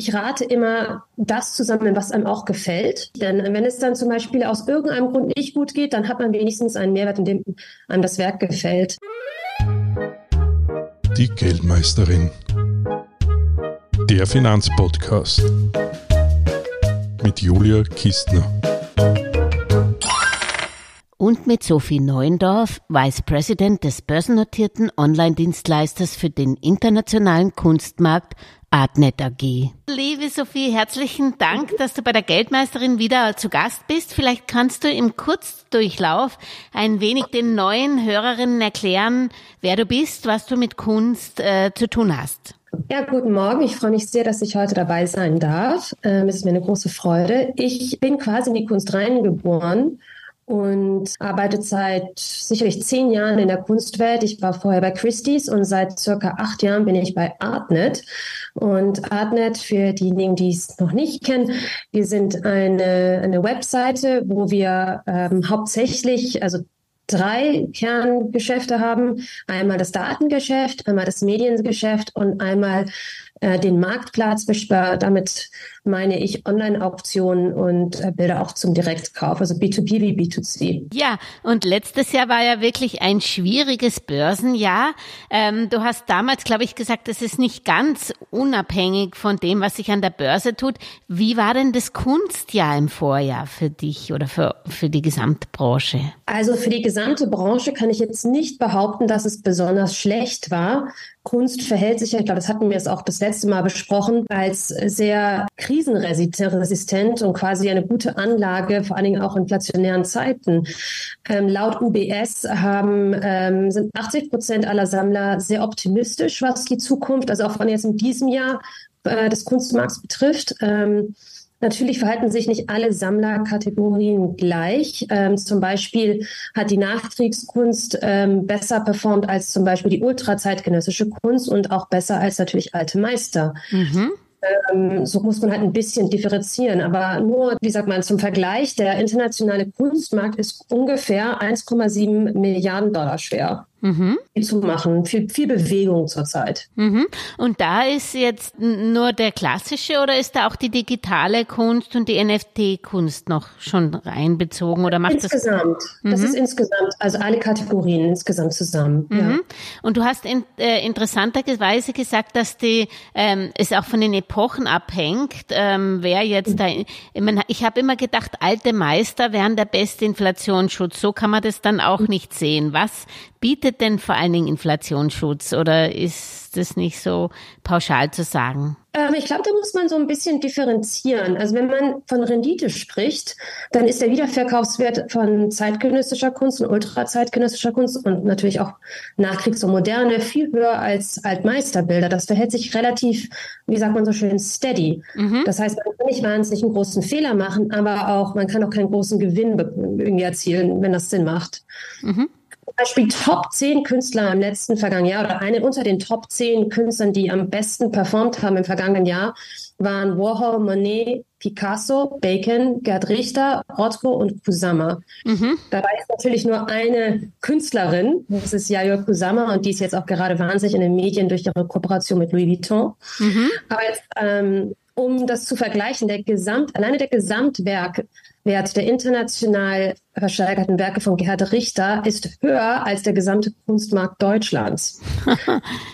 Ich rate immer, das zu sammeln, was einem auch gefällt. Denn wenn es dann zum Beispiel aus irgendeinem Grund nicht gut geht, dann hat man wenigstens einen Mehrwert, in dem einem das Werk gefällt. Die Geldmeisterin. Der Finanzpodcast. Mit Julia Kistner und mit Sophie Neuendorf, Vice President des börsennotierten Online-Dienstleisters für den internationalen Kunstmarkt Artnet AG. Liebe Sophie, herzlichen Dank, dass du bei der Geldmeisterin wieder zu Gast bist. Vielleicht kannst du im Kurzdurchlauf ein wenig den neuen Hörerinnen erklären, wer du bist, was du mit Kunst äh, zu tun hast. Ja, guten Morgen. Ich freue mich sehr, dass ich heute dabei sein darf. Ähm, es ist mir eine große Freude. Ich bin quasi in die Kunst reingeboren und arbeite seit sicherlich zehn Jahren in der Kunstwelt. Ich war vorher bei Christie's und seit circa acht Jahren bin ich bei Artnet. Und Artnet, für diejenigen, die es noch nicht kennen, wir sind eine, eine Webseite, wo wir ähm, hauptsächlich, also drei Kerngeschäfte haben. Einmal das Datengeschäft, einmal das Mediengeschäft und einmal äh, den Marktplatz. Damit meine ich Online-Auktionen und äh, Bilder auch zum Direktkauf, also B2B wie B2C. Ja, und letztes Jahr war ja wirklich ein schwieriges Börsenjahr. Ähm, du hast damals, glaube ich, gesagt, es ist nicht ganz unabhängig von dem, was sich an der Börse tut. Wie war denn das Kunstjahr im Vorjahr für dich oder für, für die gesamte Branche? Also für die gesamte Branche kann ich jetzt nicht behaupten, dass es besonders schlecht war. Kunst verhält sich ich glaube, das hatten wir jetzt auch das letzte Mal besprochen, als sehr krisenresistent und quasi eine gute Anlage, vor allen Dingen auch in inflationären Zeiten. Ähm, laut UBS haben, ähm, sind 80 Prozent aller Sammler sehr optimistisch, was die Zukunft, also auch von jetzt in diesem Jahr äh, des Kunstmarkts betrifft. Ähm, Natürlich verhalten sich nicht alle Sammlerkategorien gleich. Ähm, zum Beispiel hat die Nachkriegskunst ähm, besser performt als zum Beispiel die ultrazeitgenössische Kunst und auch besser als natürlich alte Meister. Mhm. Ähm, so muss man halt ein bisschen differenzieren. Aber nur, wie sagt man, zum Vergleich, der internationale Kunstmarkt ist ungefähr 1,7 Milliarden Dollar schwer mhm. zu machen. Viel, viel Bewegung zurzeit. Mhm. Und da ist jetzt nur der klassische oder ist da auch die digitale Kunst und die NFT-Kunst noch schon reinbezogen oder macht insgesamt. das? Mhm. Das ist insgesamt, also alle Kategorien insgesamt zusammen. Ja. Mhm. Und du hast in, äh, interessanterweise gesagt, dass die ähm, es auch von den Epochen abhängt, ähm, wer jetzt da. Ich, mein, ich habe immer gedacht, alte Meister wären der beste Inflationsschutz. So kann man das dann auch nicht sehen. Was bietet denn vor allen Dingen Inflationsschutz oder ist das nicht so pauschal zu sagen? Ähm, ich glaube, da muss man so ein bisschen differenzieren. Also wenn man von Rendite spricht, dann ist der Wiederverkaufswert von zeitgenössischer Kunst und ultrazeitgenössischer Kunst und natürlich auch Nachkriegs- und Moderne viel höher als Altmeisterbilder. Das verhält sich relativ, wie sagt man so schön, steady. Mhm. Das heißt, man kann nicht wahnsinnig einen großen Fehler machen, aber auch, man kann auch keinen großen Gewinn irgendwie erzielen, wenn das Sinn macht. Mhm. Beispiel Top 10 Künstler im letzten vergangenen Jahr oder eine unter den Top 10 Künstlern, die am besten performt haben im vergangenen Jahr, waren Warhol, Monet, Picasso, Bacon, Gerd Richter, Rothko und Kusama. Mhm. Dabei ist natürlich nur eine Künstlerin, das ist Yayoi Kusama und die ist jetzt auch gerade wahnsinnig in den Medien durch ihre Kooperation mit Louis Vuitton. Mhm. Aber jetzt, ähm, um das zu vergleichen, der Gesamt, alleine der Gesamtwerk Wert der international versteigerten Werke von Gerhard Richter ist höher als der gesamte Kunstmarkt Deutschlands.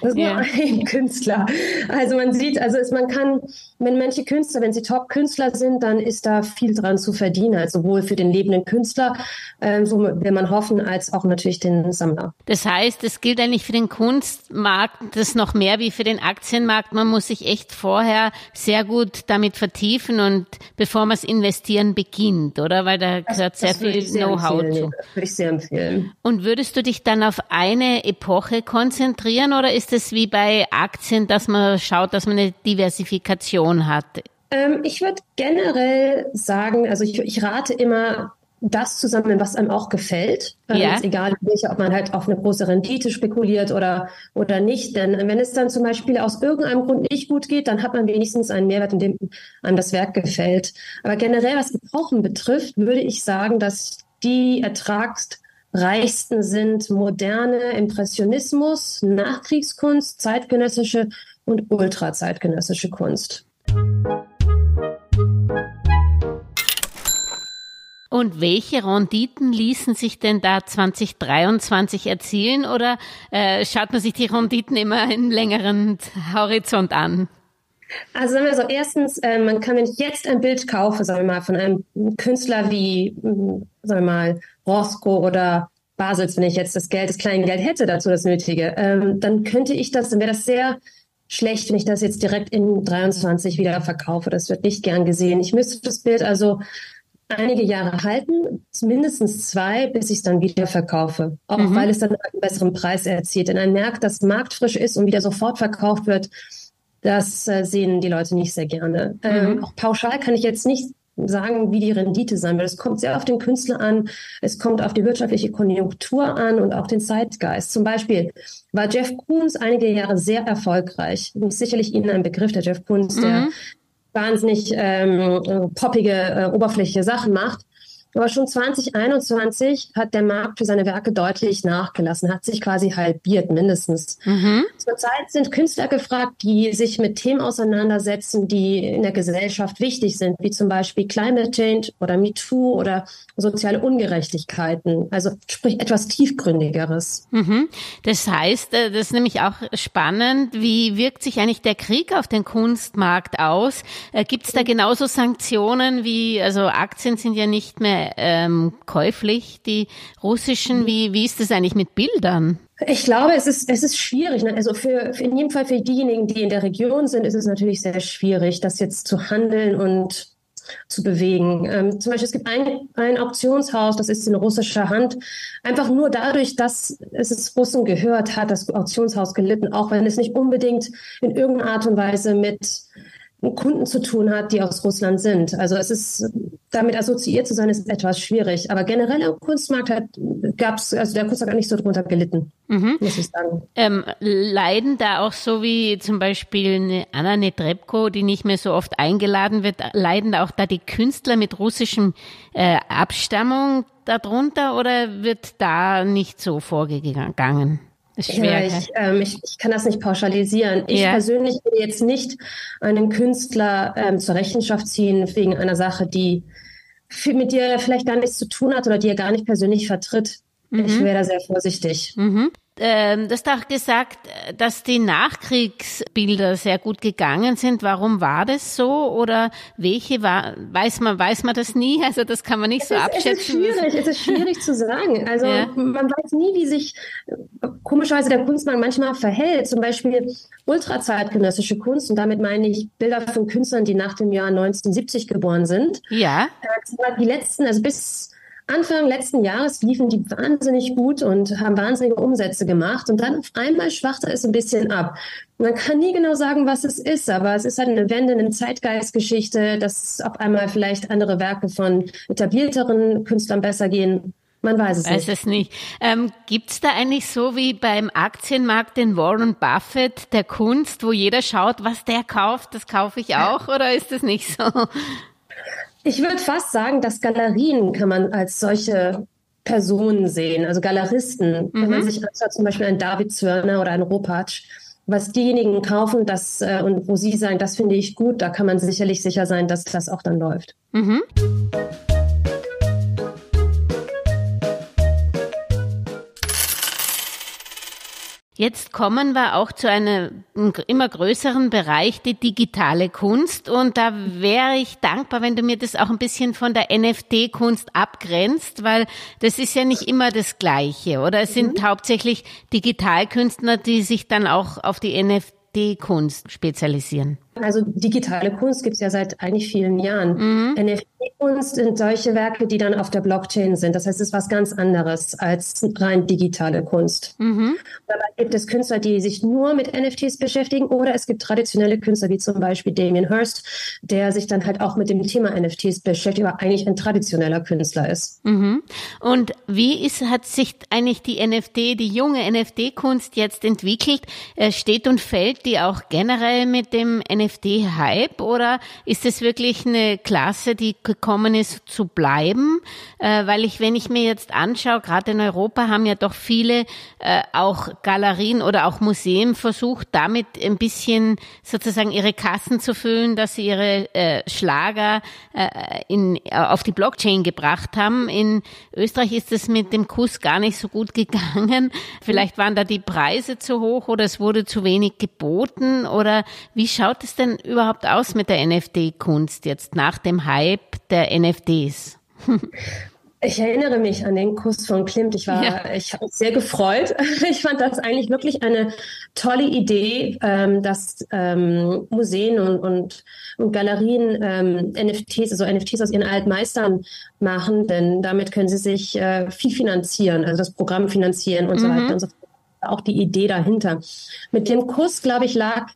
Das ist yeah. nur ein Künstler. Also man sieht, also ist, man kann, wenn manche Künstler, wenn sie Top-Künstler sind, dann ist da viel dran zu verdienen, also sowohl für den lebenden Künstler, äh, so will man hoffen, als auch natürlich den Sammler. Das heißt, es gilt eigentlich für den Kunstmarkt das noch mehr wie für den Aktienmarkt. Man muss sich echt vorher sehr gut damit vertiefen und bevor man es investieren beginnt, oder? Weil da gehört sehr viel Know-how zu. Würde ich sehr empfehlen. Und würdest du dich dann auf eine Epoche konzentrieren oder ist es wie bei Aktien, dass man schaut, dass man eine Diversifikation hat? Ähm, ich würde generell sagen, also ich, ich rate immer, das zu sammeln, was einem auch gefällt. Ähm, ja. Ist egal, ob man halt auf eine große Rendite spekuliert oder, oder nicht. Denn wenn es dann zum Beispiel aus irgendeinem Grund nicht gut geht, dann hat man wenigstens einen Mehrwert, in dem einem das Werk gefällt. Aber generell, was Epochen betrifft, würde ich sagen, dass die ertragsreichsten sind moderne Impressionismus, Nachkriegskunst, zeitgenössische und ultrazeitgenössische Kunst. Und welche Renditen ließen sich denn da 2023 erzielen oder äh, schaut man sich die Renditen immer in längeren Horizont an? Also sagen wir so, erstens, äh, man kann, wenn ich jetzt ein Bild kaufe, sagen wir mal, von einem Künstler wie, hm, sagen wir mal, Roscoe oder Basels, wenn ich jetzt das Geld, das kleine Geld hätte dazu, das Nötige, ähm, dann könnte ich das, dann wäre das sehr schlecht, wenn ich das jetzt direkt in 23 wieder verkaufe. Das wird nicht gern gesehen. Ich müsste das Bild also einige Jahre halten, mindestens zwei, bis ich es dann wieder verkaufe. Auch mhm. weil es dann einen besseren Preis erzielt. Denn ein Markt, das marktfrisch ist und wieder sofort verkauft wird, das äh, sehen die Leute nicht sehr gerne. Mhm. Ähm, auch pauschal kann ich jetzt nicht sagen, wie die Rendite sein wird. Es kommt sehr auf den Künstler an, es kommt auf die wirtschaftliche Konjunktur an und auch den Zeitgeist. Zum Beispiel war Jeff Koons einige Jahre sehr erfolgreich. Sicherlich Ihnen ein Begriff, der Jeff Koons, mhm. der wahnsinnig ähm, poppige, äh, oberflächliche Sachen macht. Aber schon 2021 hat der Markt für seine Werke deutlich nachgelassen, hat sich quasi halbiert mindestens. Mhm. Zurzeit sind Künstler gefragt, die sich mit Themen auseinandersetzen, die in der Gesellschaft wichtig sind, wie zum Beispiel Climate Change oder MeToo oder soziale Ungerechtigkeiten. Also sprich etwas tiefgründigeres. Mhm. Das heißt, äh, das ist nämlich auch spannend, wie wirkt sich eigentlich der Krieg auf den Kunstmarkt aus? Äh, Gibt es da genauso Sanktionen wie, also Aktien sind ja nicht mehr ähm, käuflich, die russischen. Wie, wie ist das eigentlich mit Bildern? Ich glaube, es ist, es ist schwierig. Ne? Also für, für in jedem Fall für diejenigen, die in der Region sind, ist es natürlich sehr schwierig, das jetzt zu handeln und zu bewegen. Ähm, zum Beispiel, es gibt ein, ein Auktionshaus, das ist in russischer Hand. Einfach nur dadurch, dass es es Russen gehört, hat das Auktionshaus gelitten, auch wenn es nicht unbedingt in irgendeiner Art und Weise mit Kunden zu tun hat, die aus Russland sind. Also es ist damit assoziiert zu sein, ist etwas schwierig. Aber generell im Kunstmarkt gab es, also der Kunstmarkt hat nicht so drunter gelitten, mhm. muss ich sagen. Ähm, leiden da auch so wie zum Beispiel eine Anna Netrebko, die nicht mehr so oft eingeladen wird, leiden da auch da die Künstler mit russischem äh, Abstammung darunter oder wird da nicht so vorgegangen? Ist schwer, ja, ich, ähm, ich, ich kann das nicht pauschalisieren. Ich ja. persönlich würde jetzt nicht einen Künstler ähm, zur Rechenschaft ziehen wegen einer Sache, die mit dir vielleicht gar nichts zu tun hat oder die er gar nicht persönlich vertritt. Mhm. Ich wäre da sehr vorsichtig. Mhm ähm, das doch gesagt, dass die Nachkriegsbilder sehr gut gegangen sind. Warum war das so? Oder welche war, weiß man, weiß man das nie? Also das kann man nicht es so ist, abschätzen. Es ist schwierig, es ist schwierig zu sagen. Also ja. man weiß nie, wie sich komischerweise der Kunstmarkt manchmal verhält. Zum Beispiel ultrazeitgenössische Kunst, und damit meine ich Bilder von Künstlern, die nach dem Jahr 1970 geboren sind. Ja. Äh, die letzten, also bis Anfang letzten Jahres liefen die wahnsinnig gut und haben wahnsinnige Umsätze gemacht und dann auf einmal schwachte es ein bisschen ab. Man kann nie genau sagen, was es ist, aber es ist halt eine Wende, eine Zeitgeistgeschichte, dass auf einmal vielleicht andere Werke von etablierteren Künstlern besser gehen. Man weiß es weiß nicht. Weiß es nicht. Ähm, Gibt es da eigentlich so wie beim Aktienmarkt den Warren Buffett der Kunst, wo jeder schaut, was der kauft, das kaufe ich auch, oder ist das nicht so? Ich würde fast sagen, dass Galerien kann man als solche Personen sehen, also Galeristen. Mhm. Wenn man mhm. sich anschaut, zum Beispiel ein David Zörner oder ein Ropatsch, was diejenigen kaufen, das äh, und wo sie sagen, das finde ich gut, da kann man sicherlich sicher sein, dass das auch dann läuft. Mhm. Jetzt kommen wir auch zu einem immer größeren Bereich, die digitale Kunst. Und da wäre ich dankbar, wenn du mir das auch ein bisschen von der NFT-Kunst abgrenzt, weil das ist ja nicht immer das Gleiche. Oder es sind mhm. hauptsächlich Digitalkünstler, die sich dann auch auf die NFT-Kunst spezialisieren. Also digitale Kunst gibt es ja seit eigentlich vielen Jahren. Mhm. NFT-Kunst sind solche Werke, die dann auf der Blockchain sind. Das heißt, es ist was ganz anderes als rein digitale Kunst. Mhm. Dabei gibt es Künstler, die sich nur mit NFTs beschäftigen oder es gibt traditionelle Künstler wie zum Beispiel Damien Hirst, der sich dann halt auch mit dem Thema NFTs beschäftigt, aber eigentlich ein traditioneller Künstler ist. Mhm. Und wie ist, hat sich eigentlich die NFT, die junge NFT-Kunst jetzt entwickelt? Äh, steht und fällt die auch generell mit dem NFT NFT-Hype oder ist es wirklich eine Klasse, die gekommen ist, zu bleiben, äh, weil ich, wenn ich mir jetzt anschaue, gerade in Europa haben ja doch viele äh, auch Galerien oder auch Museen versucht, damit ein bisschen sozusagen ihre Kassen zu füllen, dass sie ihre äh, Schlager äh, in, äh, auf die Blockchain gebracht haben. In Österreich ist es mit dem Kuss gar nicht so gut gegangen. Vielleicht waren da die Preise zu hoch oder es wurde zu wenig geboten oder wie schaut es denn überhaupt aus mit der NFT-Kunst jetzt nach dem Hype der NFTs? Ich erinnere mich an den Kuss von Klimt. Ich war, ja. ich habe mich sehr gefreut. Ich fand das eigentlich wirklich eine tolle Idee, ähm, dass ähm, Museen und, und, und Galerien ähm, NFTs, also NFTs aus ihren Altmeistern machen, denn damit können sie sich äh, viel finanzieren, also das Programm finanzieren und mhm. so weiter und so fort auch die Idee dahinter. Mit dem Kuss, glaube ich, lag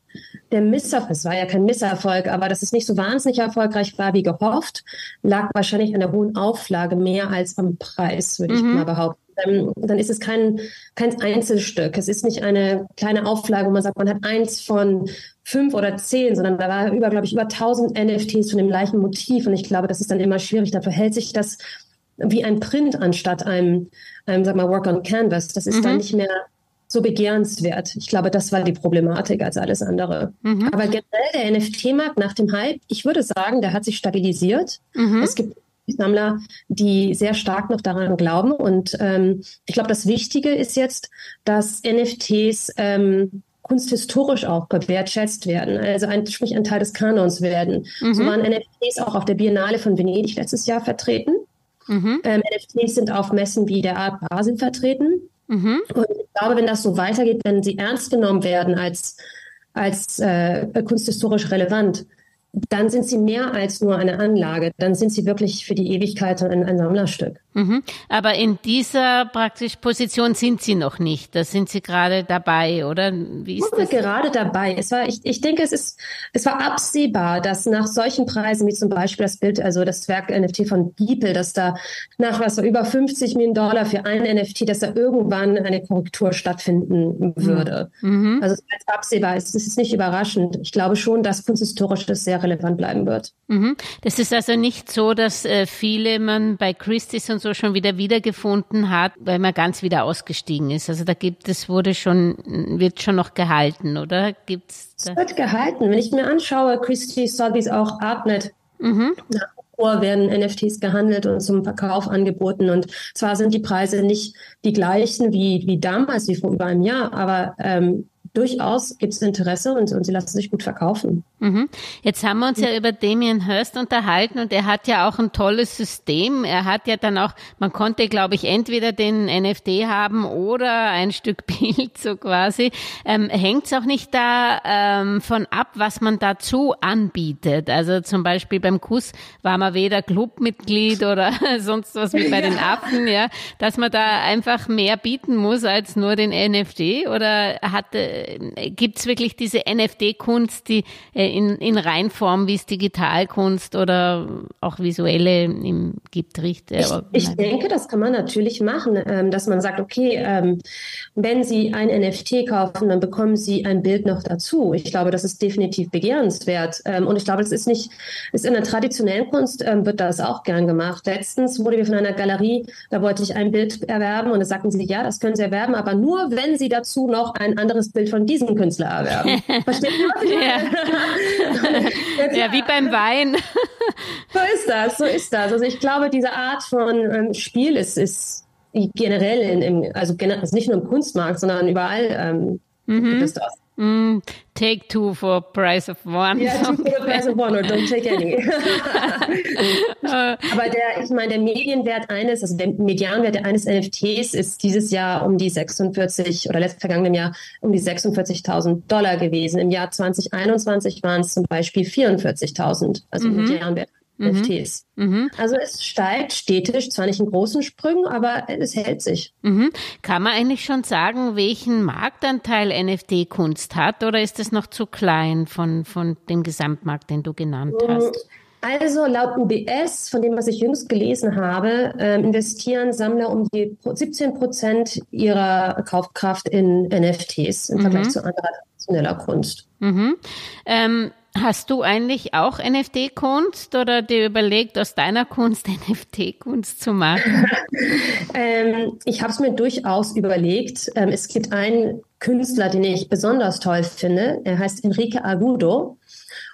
der Misserfolg, es war ja kein Misserfolg, aber dass es nicht so wahnsinnig erfolgreich war wie gehofft, lag wahrscheinlich an der hohen Auflage mehr als am Preis, würde mhm. ich mal behaupten. Dann, dann ist es kein, kein Einzelstück. Es ist nicht eine kleine Auflage, wo man sagt, man hat eins von fünf oder zehn, sondern da war über, glaube ich, über tausend NFTs von dem gleichen Motiv. Und ich glaube, das ist dann immer schwierig. Da verhält sich das wie ein Print anstatt einem, einem sag mal, Work on Canvas. Das ist mhm. dann nicht mehr so begehrenswert. Ich glaube, das war die Problematik als alles andere. Mhm. Aber generell der NFT-Markt nach dem Hype, ich würde sagen, der hat sich stabilisiert. Mhm. Es gibt Sammler, die sehr stark noch daran glauben. Und ähm, ich glaube, das Wichtige ist jetzt, dass NFTs ähm, kunsthistorisch auch gewertschätzt werden, also ein, sprich ein Teil des Kanons werden. Mhm. So waren NFTs auch auf der Biennale von Venedig letztes Jahr vertreten. Mhm. Ähm, NFTs sind auf Messen wie der Art Basel vertreten. Mhm. Und ich glaube, wenn das so weitergeht, wenn sie ernst genommen werden als, als äh, kunsthistorisch relevant, dann sind sie mehr als nur eine Anlage. Dann sind sie wirklich für die Ewigkeit ein, ein Sammlerstück. Mhm. Aber in dieser praktisch Position sind Sie noch nicht. Da sind Sie gerade dabei, oder? Wie ist das? gerade dabei. Es war, ich, ich denke, es ist, es war absehbar, dass nach solchen Preisen wie zum Beispiel das Bild, also das Werk NFT von Beeple, dass da nach was war über 50 Millionen Dollar für ein NFT, dass da irgendwann eine Korrektur stattfinden würde. Mhm. Also es ist absehbar. Es ist nicht überraschend. Ich glaube schon, dass kunsthistorisch das sehr relevant bleiben wird. Mhm. Das ist also nicht so, dass äh, viele man bei Christie's und so schon wieder wiedergefunden hat, weil man ganz wieder ausgestiegen ist. Also da gibt es, wurde schon, wird schon noch gehalten, oder? Gibt's da? Es wird gehalten. Wenn ich mir anschaue, Christie's, Sotheby's, auch Artnet, mhm. nach vor werden NFTs gehandelt und zum Verkauf angeboten. Und zwar sind die Preise nicht die gleichen wie, wie damals, wie vor über einem Jahr, aber ähm, durchaus gibt es Interesse und, und sie lassen sich gut verkaufen. Mhm. Jetzt haben wir uns ja über Damien Hirst unterhalten und er hat ja auch ein tolles System. Er hat ja dann auch, man konnte, glaube ich, entweder den NFT haben oder ein Stück Bild so quasi. Ähm, Hängt es auch nicht da ähm, von ab, was man dazu anbietet? Also zum Beispiel beim Kuss war man weder Clubmitglied oder sonst was wie bei den Affen, ja, dass man da einfach mehr bieten muss als nur den NFT oder hat äh, gibt es wirklich diese NFT-Kunst, die äh, in, in Reinform, wie es Digitalkunst oder auch visuelle im, gibt, riecht? Äh, ich, ich denke, das kann man natürlich machen, ähm, dass man sagt, okay, ähm, wenn Sie ein NFT kaufen, dann bekommen Sie ein Bild noch dazu. Ich glaube, das ist definitiv begehrenswert. Ähm, und ich glaube, es ist nicht, ist in der traditionellen Kunst wird das auch gern gemacht. Letztens wurde mir von einer Galerie, da wollte ich ein Bild erwerben und da sagten sie, ja, das können Sie erwerben, aber nur, wenn Sie dazu noch ein anderes Bild von diesem Künstler erwerben. Versteht ihr, was ich ja. ja, wie beim Wein. so ist das, so ist das. Also ich glaube, diese Art von ähm, Spiel ist, ist generell in, im, also, also nicht nur im Kunstmarkt, sondern überall ähm, mhm. gibt es das. Mm, take two for price of one. Ja, two for the price of one or don't take any. Aber der, ich meine, der Medienwert eines, also der Medianwert eines NFTs ist dieses Jahr um die 46 oder letzten vergangenen Jahr um die 46.000 Dollar gewesen. Im Jahr 2021 waren es zum Beispiel 44.000, also mhm. Medianwert mhm. NFTs. Mhm. Also es steigt stetig, zwar nicht in großen Sprüngen, aber es hält sich. Mhm. Kann man eigentlich schon sagen, welchen Marktanteil NFT-Kunst hat oder ist es noch zu klein von, von dem Gesamtmarkt, den du genannt mm, hast? Also laut UBS, von dem, was ich jüngst gelesen habe, äh, investieren Sammler um die 17 Prozent ihrer Kaufkraft in NFTs im Vergleich mhm. zu anderer traditioneller Kunst. Mhm. Ähm, hast du eigentlich auch NFT-Kunst oder dir überlegt, aus deiner Kunst NFT-Kunst zu machen? ähm, ich habe es mir durchaus überlegt. Ähm, es gibt einen Künstler, den ich besonders toll finde. Er heißt Enrique Agudo.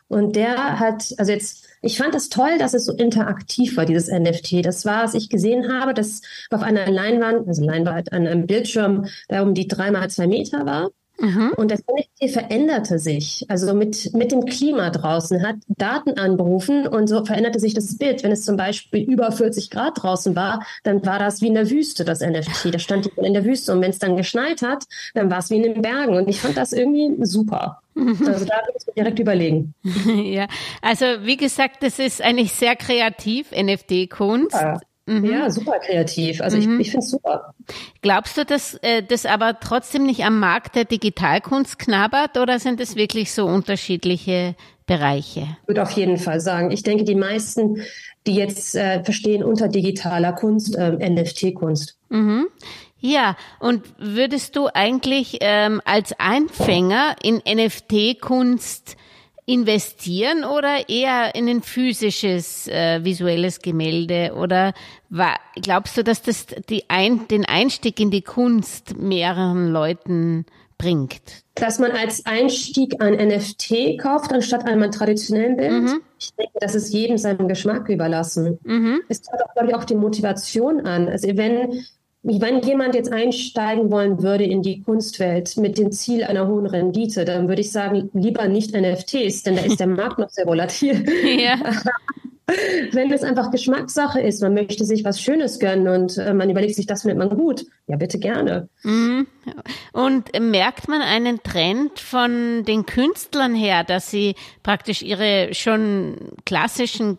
Und der hat, also jetzt, ich fand es toll, dass es so interaktiv war, dieses NFT. Das war, was ich gesehen habe, das auf einer Leinwand, also Leinwand an einem Bildschirm, der um die drei mal zwei Meter war. Mhm. Und das NFT veränderte sich, also mit, mit dem Klima draußen, hat Daten anberufen und so veränderte sich das Bild. Wenn es zum Beispiel über 40 Grad draußen war, dann war das wie in der Wüste, das NFT. Da stand in der Wüste. Und wenn es dann geschneit hat, dann war es wie in den Bergen. Und ich fand das irgendwie super. Mhm. Also da würde ich direkt überlegen. ja, also wie gesagt, das ist eigentlich sehr kreativ, NFT-Kunst. Ja. Mhm. Ja, super kreativ. Also mhm. ich, ich finde es super. Glaubst du, dass äh, das aber trotzdem nicht am Markt der Digitalkunst knabbert oder sind es wirklich so unterschiedliche Bereiche? Ich würde auf jeden Fall sagen, ich denke, die meisten, die jetzt äh, verstehen unter digitaler Kunst, äh, NFT-Kunst. Mhm. Ja, und würdest du eigentlich ähm, als Einfänger in NFT-Kunst investieren oder eher in ein physisches äh, visuelles Gemälde? Oder war, glaubst du, dass das die ein, den Einstieg in die Kunst mehreren Leuten bringt? Dass man als Einstieg ein NFT kauft, anstatt einmal traditionellen Bild. Mhm. Ich denke, das ist jedem seinem Geschmack überlassen. Mhm. Es kommt auch, glaube ich, auch die Motivation an. Also wenn wenn jemand jetzt einsteigen wollen würde in die Kunstwelt mit dem Ziel einer hohen Rendite, dann würde ich sagen, lieber nicht NFTs, denn da ist der Markt noch sehr volatil. Ja. Wenn es einfach Geschmackssache ist, man möchte sich was Schönes gönnen und äh, man überlegt sich, das findet man gut, ja bitte gerne. Mhm. Und merkt man einen Trend von den Künstlern her, dass sie praktisch ihre schon klassischen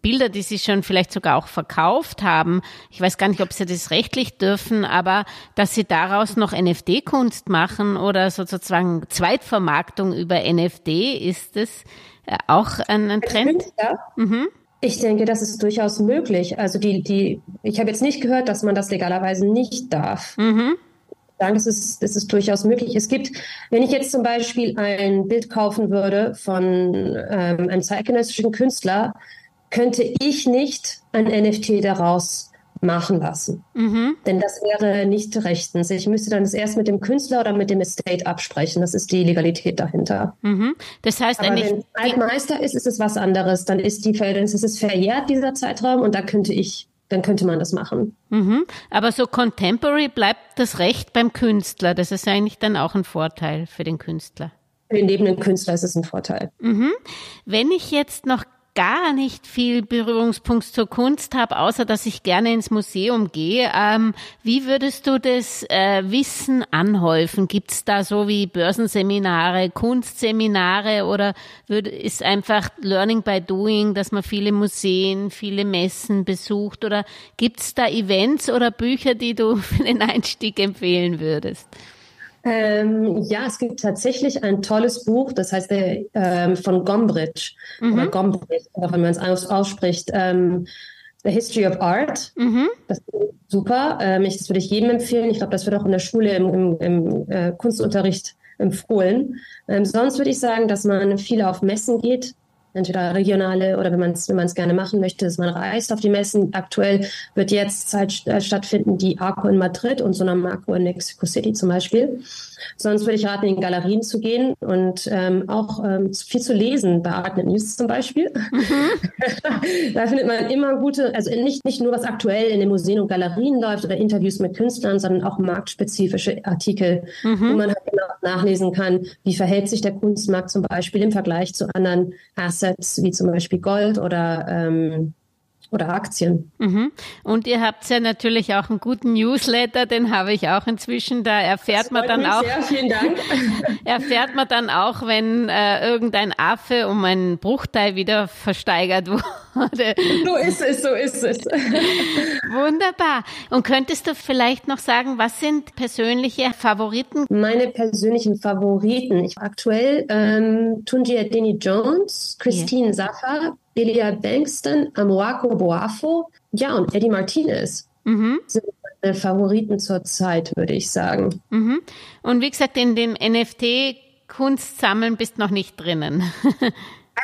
Bilder, die sie schon vielleicht sogar auch verkauft haben, ich weiß gar nicht, ob sie das rechtlich dürfen, aber dass sie daraus noch NFT-Kunst machen oder sozusagen Zweitvermarktung über NFT, ist es äh, auch ein, Trend? Mhm. Ich denke, das ist durchaus möglich. Also die, die, ich habe jetzt nicht gehört, dass man das legalerweise nicht darf. Mhm. Sagen, das ist, das ist durchaus möglich. Es gibt, wenn ich jetzt zum Beispiel ein Bild kaufen würde von ähm, einem zeitgenössischen Künstler, könnte ich nicht ein NFT daraus machen lassen. Mhm. Denn das wäre nicht rechtens. Ich müsste dann das erst mit dem Künstler oder mit dem Estate absprechen. Das ist die Legalität dahinter. Mhm. Das heißt, Aber wenn Altmeister ist, ist es was anderes. Dann ist die dann ist es verjährt, dieser Zeitraum, und da könnte ich dann könnte man das machen. Mhm. Aber so contemporary bleibt das Recht beim Künstler. Das ist eigentlich dann auch ein Vorteil für den Künstler. Für den lebenden Künstler ist es ein Vorteil. Mhm. Wenn ich jetzt noch gar nicht viel Berührungspunkt zur Kunst habe, außer dass ich gerne ins Museum gehe. Ähm, wie würdest du das äh, Wissen anhäufen? Gibt es da so wie Börsenseminare, Kunstseminare oder würd, ist einfach Learning by Doing, dass man viele Museen, viele Messen besucht? Oder gibt es da Events oder Bücher, die du für den Einstieg empfehlen würdest? Ähm, ja, es gibt tatsächlich ein tolles Buch, das heißt äh, ähm, von Gombrich, mhm. oder Gombrich, wenn man es aus, ausspricht, ähm, The History of Art. Mhm. Das ist super. Ähm, ich, das würde ich jedem empfehlen. Ich glaube, das wird auch in der Schule im, im, im äh, Kunstunterricht empfohlen. Ähm, sonst würde ich sagen, dass man viel auf Messen geht entweder regionale oder wenn man es wenn man es gerne machen möchte, dass man reist auf die Messen. Aktuell wird jetzt Zeit äh, stattfinden die ARCO in Madrid und Sonamaco in Mexico City zum Beispiel. Sonst würde ich raten, in Galerien zu gehen und ähm, auch ähm, viel zu lesen, bei Art News zum Beispiel. Mhm. da findet man immer gute, also nicht, nicht nur was aktuell in den Museen und Galerien läuft oder Interviews mit Künstlern, sondern auch marktspezifische Artikel, mhm. wo man halt nachlesen kann, wie verhält sich der Kunstmarkt zum Beispiel im Vergleich zu anderen Assets wie zum Beispiel Gold oder ähm, oder Aktien. Mhm. Und ihr habt ja natürlich auch einen guten Newsletter, den habe ich auch inzwischen. Da erfährt man dann auch. Sehr, vielen Dank. erfährt man dann auch, wenn äh, irgendein Affe um einen Bruchteil wieder versteigert wurde. So ist es, so ist es. Wunderbar. Und könntest du vielleicht noch sagen, was sind persönliche Favoriten? Meine persönlichen Favoriten. Ich, aktuell ähm, Tunji Denny Jones, Christine yeah. Saffer, Elia Bankston, Amoako Boafo, ja, und Eddie Martinez mhm. sind meine Favoriten zurzeit, würde ich sagen. Mhm. Und wie gesagt, in dem NFT Kunst sammeln bist noch nicht drinnen.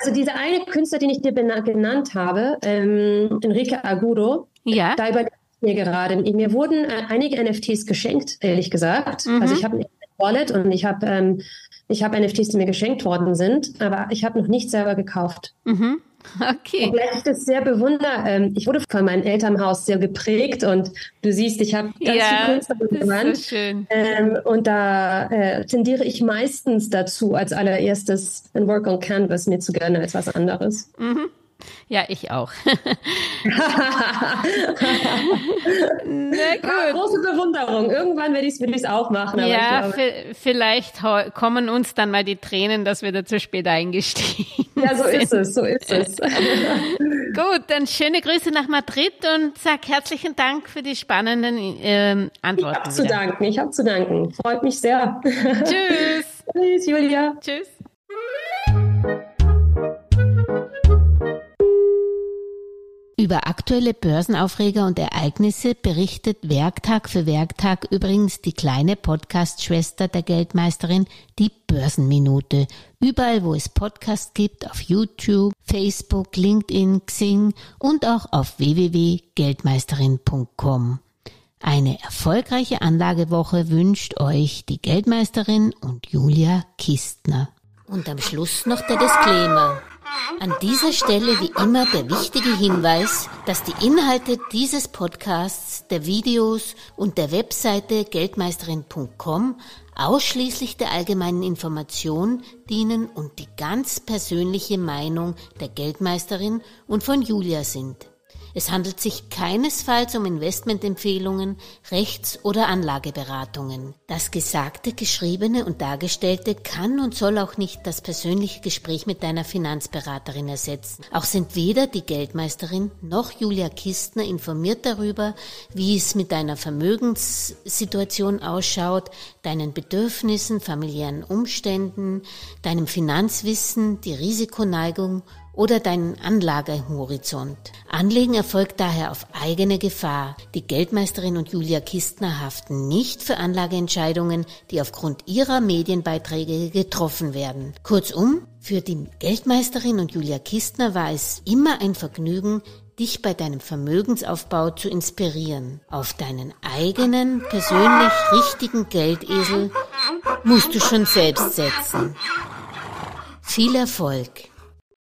also dieser eine Künstler, den ich dir genannt habe, ähm, Enrique Agudo, ja. da überlege ich mir gerade. Mir wurden äh, einige NFTs geschenkt, ehrlich gesagt. Mhm. Also ich habe ein Wallet und ich habe ähm, ich habe NFTs, die mir geschenkt worden sind, aber ich habe noch nicht selber gekauft. Mhm. Okay. Obgleich ich das sehr bewundere. Ähm, ich wurde von meinem Elternhaus sehr geprägt und du siehst, ich habe ganz ja, viel Kunst Wand. So schön. Ähm, und da äh, tendiere ich meistens dazu, als allererstes ein Work on Canvas mir zu gönnen als was anderes. Mhm. Ja, ich auch. Na gut. Große Bewunderung. Irgendwann werde ich es auch machen. ja, vielleicht kommen uns dann mal die Tränen, dass wir da zu spät eingestiegen Ja, so sind. ist es, so ist es. gut, dann schöne Grüße nach Madrid und sag herzlichen Dank für die spannenden ähm, Antworten. Ich habe zu danken, ich habe zu danken. Freut mich sehr. Tschüss. Tschüss, Julia. Tschüss. Über aktuelle Börsenaufreger und Ereignisse berichtet Werktag für Werktag übrigens die kleine Podcast-Schwester der Geldmeisterin, die Börsenminute. Überall, wo es Podcasts gibt, auf YouTube, Facebook, LinkedIn, Xing und auch auf www.geldmeisterin.com. Eine erfolgreiche Anlagewoche wünscht euch die Geldmeisterin und Julia Kistner. Und am Schluss noch der Disclaimer. An dieser Stelle wie immer der wichtige Hinweis, dass die Inhalte dieses Podcasts, der Videos und der Webseite geldmeisterin.com ausschließlich der allgemeinen Information dienen und die ganz persönliche Meinung der Geldmeisterin und von Julia sind. Es handelt sich keinesfalls um Investmentempfehlungen, Rechts- oder Anlageberatungen. Das Gesagte, Geschriebene und Dargestellte kann und soll auch nicht das persönliche Gespräch mit deiner Finanzberaterin ersetzen. Auch sind weder die Geldmeisterin noch Julia Kistner informiert darüber, wie es mit deiner Vermögenssituation ausschaut, deinen Bedürfnissen, familiären Umständen, deinem Finanzwissen, die Risikoneigung oder deinen Anlagehorizont. Anlegen erfolgt daher auf eigene Gefahr. Die Geldmeisterin und Julia Kistner haften nicht für Anlageentscheidungen, die aufgrund ihrer Medienbeiträge getroffen werden. Kurzum, für die Geldmeisterin und Julia Kistner war es immer ein Vergnügen, dich bei deinem Vermögensaufbau zu inspirieren. Auf deinen eigenen, persönlich richtigen Geldesel musst du schon selbst setzen. Viel Erfolg!